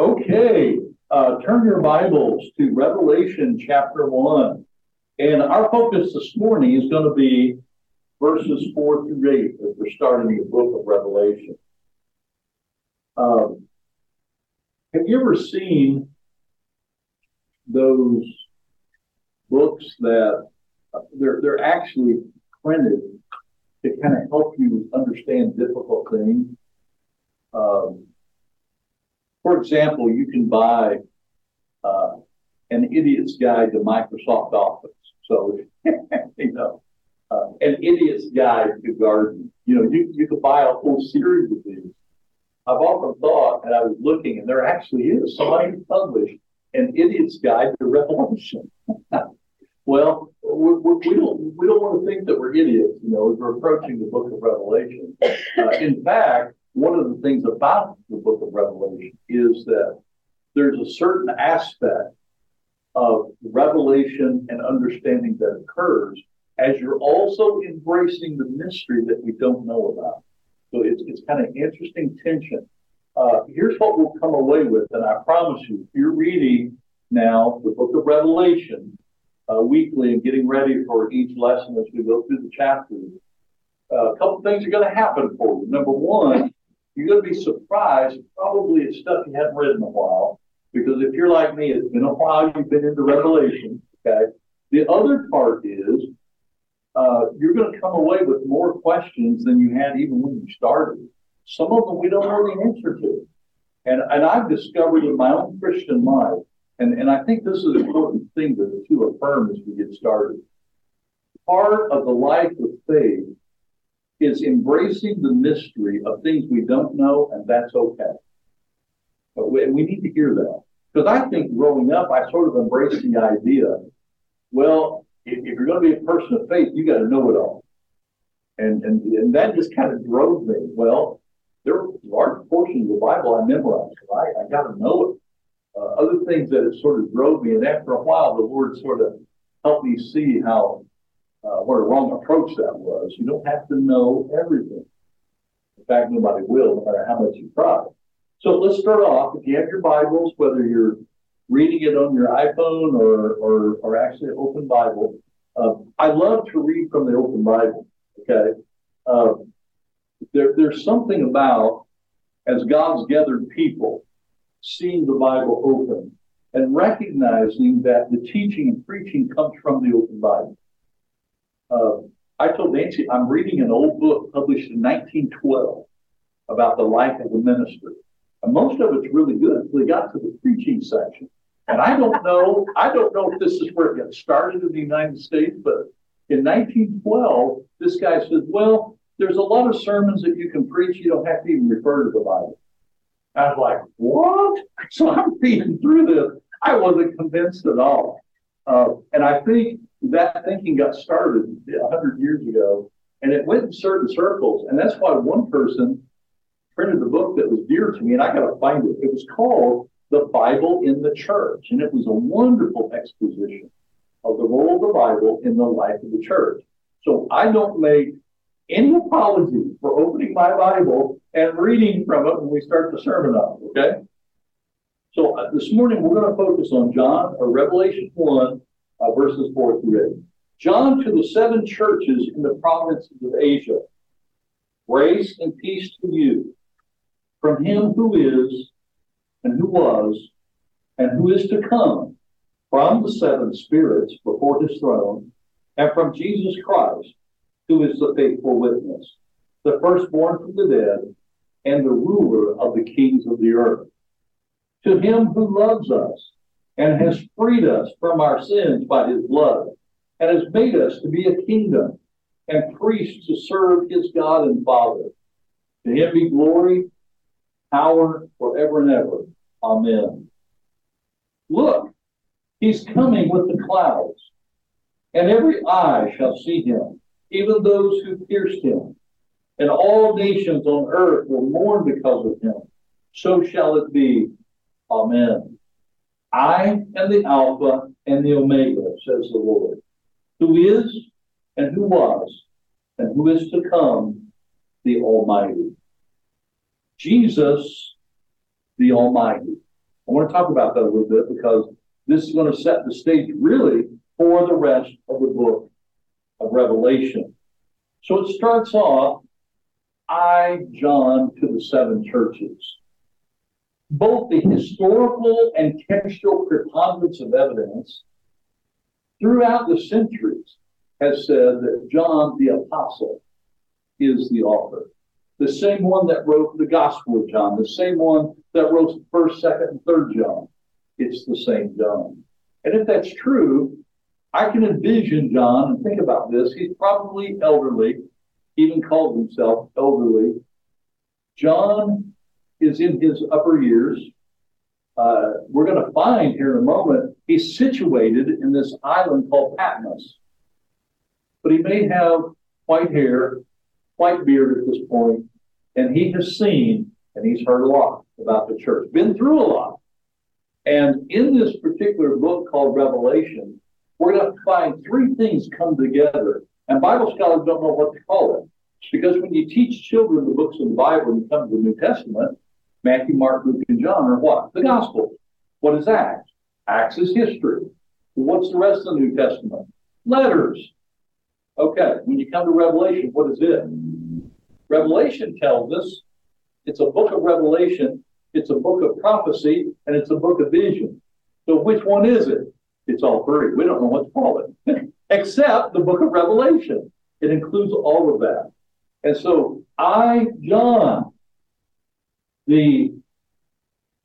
Okay, uh, turn your Bibles to Revelation chapter 1. And our focus this morning is going to be verses 4 through 8 as we're starting the book of Revelation. Um, have you ever seen those books that uh, they're, they're actually printed to kind of help you understand difficult things? Um, for example, you can buy uh, an idiot's guide to Microsoft Office. So, you know, uh, an idiot's guide to gardening. You know, you, you could buy a whole series of these. I've often thought, and I was looking, and there actually is somebody published an idiot's guide to Revelation. well, we, we, don't we don't want to think that we're idiots, you know, as we're approaching the book of Revelation. Uh, in fact, one of the things about the book of Revelation is that there's a certain aspect of revelation and understanding that occurs as you're also embracing the mystery that we don't know about. So it's, it's kind of interesting tension. Uh, here's what we'll come away with, and I promise you, if you're reading now the book of Revelation uh, weekly and getting ready for each lesson as we go through the chapters, uh, a couple things are going to happen for you. Number one, you're going to be surprised probably at stuff you haven't read in a while. Because if you're like me, it's been a while you've been into Revelation. Okay. The other part is uh, you're going to come away with more questions than you had even when you started. Some of them we don't know the answer to. And, and I've discovered in my own Christian life, and, and I think this is an important thing to, to affirm as we get started. Part of the life of faith is embracing the mystery of things we don't know, and that's okay. But we, we need to hear that. Because I think growing up, I sort of embraced the idea well, if, if you're going to be a person of faith, you got to know it all. And, and, and that just kind of drove me. Well, there are large portions of the Bible I memorized. I, I got to know it. Uh, other things that it sort of drove me. And after a while, the Lord sort of helped me see how uh, what a wrong approach that was. You don't have to know everything. In fact, nobody will, no matter how much you try. So let's start off. If you have your Bibles, whether you're reading it on your iPhone or, or, or actually an open Bible, uh, I love to read from the open Bible. Okay. Uh, there, there's something about, as God's gathered people, seeing the Bible open and recognizing that the teaching and preaching comes from the open Bible. Uh, I told Nancy I'm reading an old book published in 1912 about the life of the minister. And most of it's really good until they got to the preaching section. And I don't know, I don't know if this is where it got started in the United States, but in 1912, this guy says, well, there's a lot of sermons that you can preach. You don't have to even refer to the Bible. I was like, what? So I'm reading through this. I wasn't convinced at all. Uh, and I think that thinking got started 100 years ago, and it went in certain circles. And that's why one person printed the book that was dear to me, and I got to find it. It was called The Bible in the Church, and it was a wonderful exposition of the role of the Bible in the life of the church. So I don't make any apology for opening my Bible and reading from it when we start the sermon off, okay? So uh, this morning we're going to focus on John or Revelation 1, uh, verses 4 through 8. John to the seven churches in the provinces of Asia. Grace and peace to you from him who is, and who was, and who is to come, from the seven spirits before his throne, and from Jesus Christ, who is the faithful witness, the firstborn from the dead, and the ruler of the kings of the earth. To him who loves us and has freed us from our sins by his blood, and has made us to be a kingdom and priests to serve his God and Father. To him be glory, power forever and ever. Amen. Look, he's coming with the clouds, and every eye shall see him, even those who pierced him. And all nations on earth will mourn because of him. So shall it be. Amen. I am the Alpha and the Omega, says the Lord, who is and who was and who is to come, the Almighty. Jesus, the Almighty. I want to talk about that a little bit because this is going to set the stage really for the rest of the book of Revelation. So it starts off, I, John, to the seven churches. Both the historical and textual preponderance of evidence throughout the centuries has said that John the Apostle is the author. The same one that wrote the Gospel of John, the same one that wrote first, second, and third John. It's the same John. And if that's true, I can envision John and think about this. He's probably elderly, even called himself elderly. John is in his upper years. Uh, we're going to find here in a moment, he's situated in this island called Patmos. But he may have white hair, white beard at this point, and he has seen and he's heard a lot about the church, been through a lot. And in this particular book called Revelation, we're going to find three things come together. And Bible scholars don't know what to call it. Because when you teach children the books of the Bible and come to the New Testament, Matthew, Mark, Luke, and John are what? The Gospel. What is Acts? Acts is history. What's the rest of the New Testament? Letters. Okay, when you come to Revelation, what is it? Revelation tells us it's a book of Revelation, it's a book of prophecy, and it's a book of vision. So which one is it? It's all three. We don't know what to call it, except the book of Revelation. It includes all of that. And so I, John, the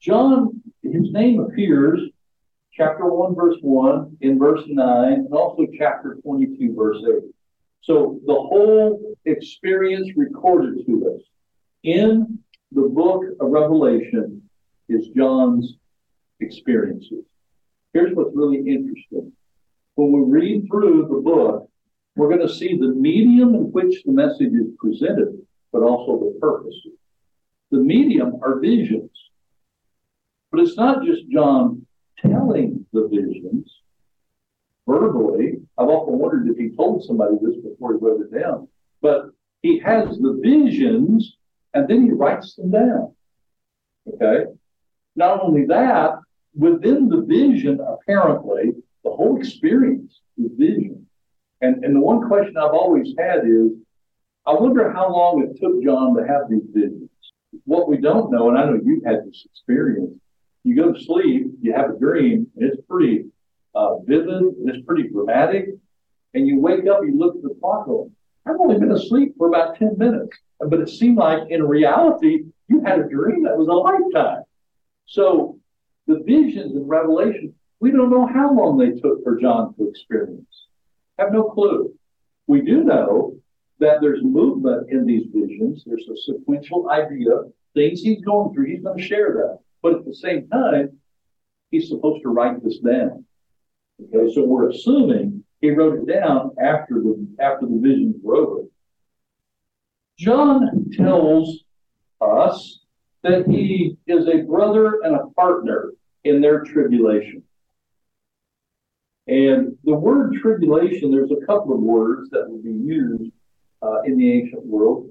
John, his name appears chapter 1, verse 1, in verse 9, and also chapter 22, verse 8. So the whole experience recorded to us in the book of Revelation is John's experiences. Here's what's really interesting. When we read through the book, we're going to see the medium in which the message is presented, but also the purpose. The medium are visions. But it's not just John telling the visions verbally. I've often wondered if he told somebody this before he wrote it down. But he has the visions and then he writes them down. Okay? Not only that, within the vision, apparently, the whole experience is vision. And, and the one question I've always had is I wonder how long it took John to have these visions. What we don't know, and I know you've had this experience, you go to sleep, you have a dream, and it's pretty uh, vivid, and it's pretty dramatic, and you wake up, you look at the clock, I've only been asleep for about 10 minutes. But it seemed like in reality, you had a dream that was a lifetime. So the visions and revelation, we don't know how long they took for John to experience. Have no clue. We do know that there's movement in these visions. There's a sequential idea, things he's going through. He's going to share that. But at the same time, he's supposed to write this down. Okay, so we're assuming he wrote it down after the after the visions were over. John tells us that he is a brother and a partner in their tribulation. And the word tribulation, there's a couple of words that will be used uh, in the ancient world.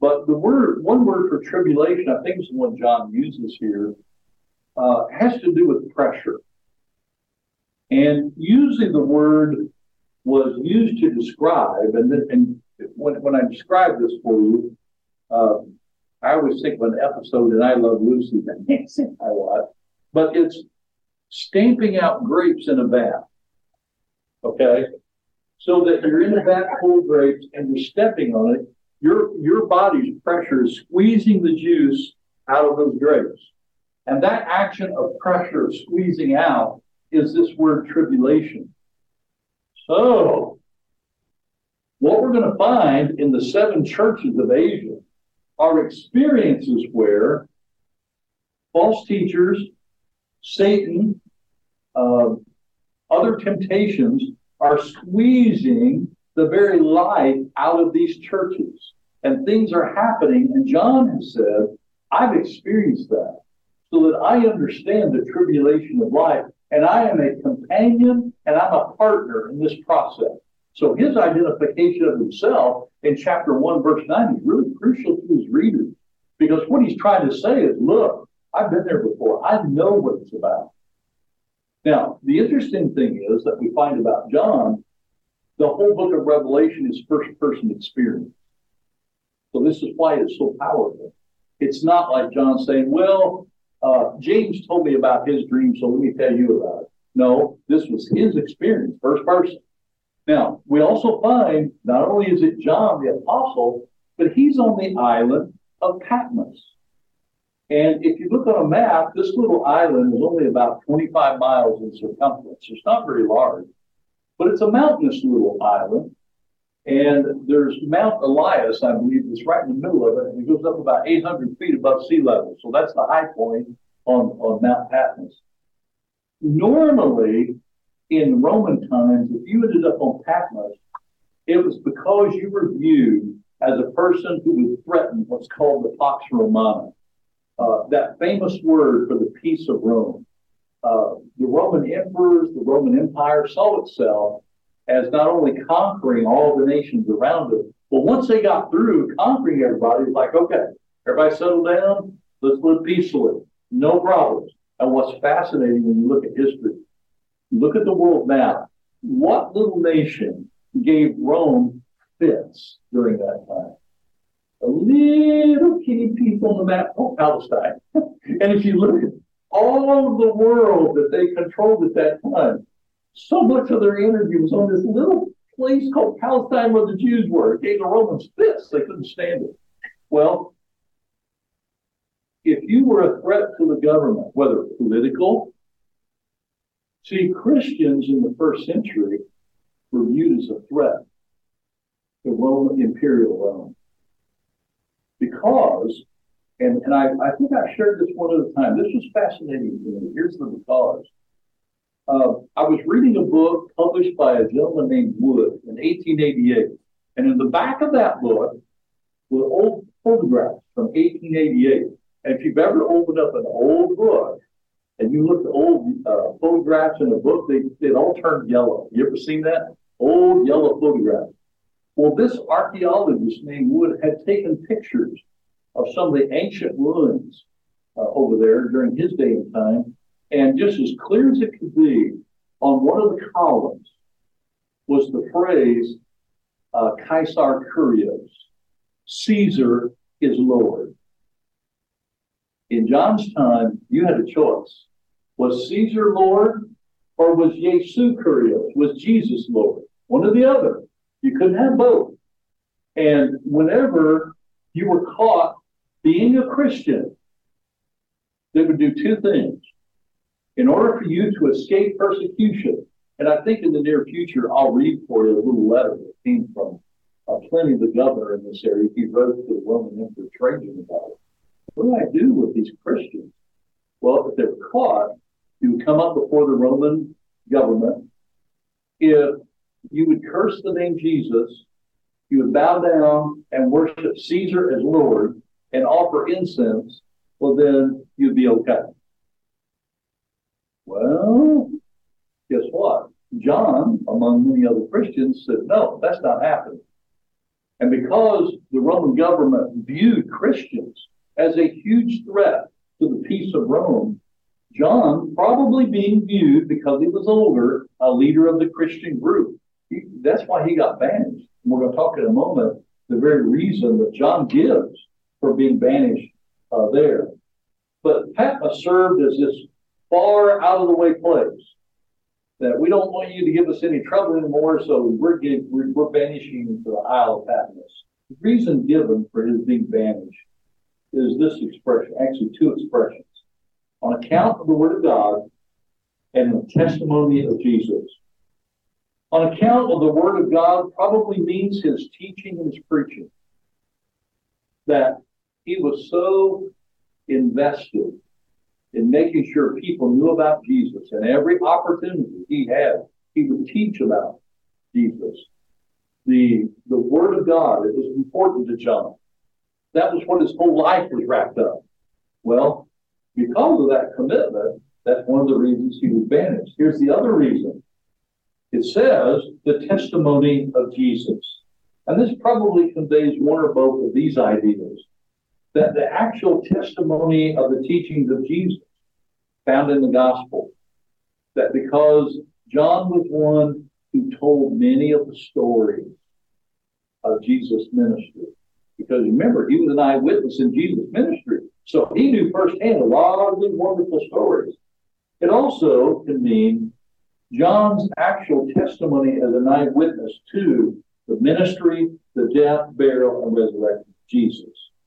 But the word, one word for tribulation, I think is the one John uses here, uh, has to do with pressure. And usually the word was used to describe, and, then, and when, when I describe this for you, um, I always think of an episode in I Love Lucy that Nancy I watch, but it's stamping out grapes in a vat. Okay? So that you're in vat full of grapes and you're stepping on it, your, your body's pressure is squeezing the juice out of those grapes. And that action of pressure squeezing out is this word tribulation. So, what we're going to find in the seven churches of Asia are experiences where false teachers, Satan, uh, other temptations are squeezing the very life out of these churches. And things are happening. And John has said, I've experienced that so that I understand the tribulation of life. And I am a companion and I'm a partner in this process. So his identification of himself in chapter 1, verse 9 is really crucial to his readers because what he's trying to say is look, I've been there before. I know what it's about. Now, the interesting thing is that we find about John, the whole book of Revelation is first person experience. So this is why it's so powerful. It's not like John saying, well, uh, James told me about his dream, so let me tell you about it. No, this was his experience, first person. Now, we also find not only is it John the apostle, but he's on the island of Patmos. And if you look on a map, this little island is only about 25 miles in circumference. It's not very large, but it's a mountainous little island. And there's Mount Elias, I believe, that's right in the middle of it, and it goes up about 800 feet above sea level. So that's the high point on, on Mount Patmos. Normally, in Roman times, if you ended up on Patmos, it was because you were viewed as a person who was threaten what's called the Pax Romana uh, that famous word for the peace of Rome. Uh, the Roman emperors, the Roman Empire saw itself as not only conquering all the nations around it, but once they got through conquering everybody, it's like, okay, everybody settle down, let's live peacefully, no problems. And what's fascinating when you look at history, look at the world map, what little nation gave Rome fits during that time? A little teeny piece on the map called Palestine. and if you look at all of the world that they controlled at that time, so much of their energy was on this little place called Palestine where the Jews were. It gave the Romans fits. They couldn't stand it. Well, if you were a threat to the government, whether political, see, Christians in the first century were viewed as a threat to Roman imperial Rome because, and, and I, I think I shared this one a time. This was fascinating to me. Here's the because. Uh, I was reading a book published by a gentleman named Wood in 1888. And in the back of that book were old photographs from 1888. And if you've ever opened up an old book and you look at old uh, photographs in a book, they, they all turn yellow. You ever seen that? Old yellow photographs. Well, this archaeologist named Wood had taken pictures of some of the ancient ruins uh, over there during his day and time, and just as clear as it could be, on one of the columns was the phrase uh, Caesar Kurios, Caesar is Lord. In John's time, you had a choice. Was Caesar Lord or was Jesu Kurios? Was Jesus Lord? One or the other. You couldn't have both. And whenever you were caught being a Christian, they would do two things. In order for you to escape persecution, and I think in the near future, I'll read for you a little letter that came from uh, Pliny the governor in this area. He wrote to the Roman Emperor Trajan about it. What do I do with these Christians? Well, if they're caught, you come up before the Roman government. If you would curse the name Jesus, you would bow down and worship Caesar as Lord and offer incense, well, then you'd be okay. Well, guess what? John, among many other Christians, said, no, that's not happening. And because the Roman government viewed Christians as a huge threat to the peace of Rome, John, probably being viewed because he was older, a leader of the Christian group, he, that's why he got banished. And we're going to talk in a moment the very reason that John gives for being banished uh, there. But Patmos served as this far out of the way place that we don't want you to give us any trouble anymore, so we're, we're, we're banishing to the Isle of Patmos. The reason given for his being banished is this expression, actually two expressions. On account of the Word of God and the testimony of Jesus on account of the Word of God probably means his teaching and his preaching. That he was so invested in making sure people knew about Jesus, and every opportunity he had, he would teach about Jesus. The, the Word of God, it was important to John. That was what his whole life was wrapped up. Well, because of that commitment, that's one of the reasons he was banished. Here's the other reason it says the testimony of Jesus. And this probably conveys one or both of these ideas. that the actual testimony of the teachings of Jesus found in the gospel, that because John was one who told many of the stories of Jesus' ministry. Because remember, he was an eyewitness in Jesus' ministry. So he knew firsthand a lot of these wonderful stories. It also can mean John's actual testimony as an eyewitness to the ministry, the death, burial, and resurrection of Jesus.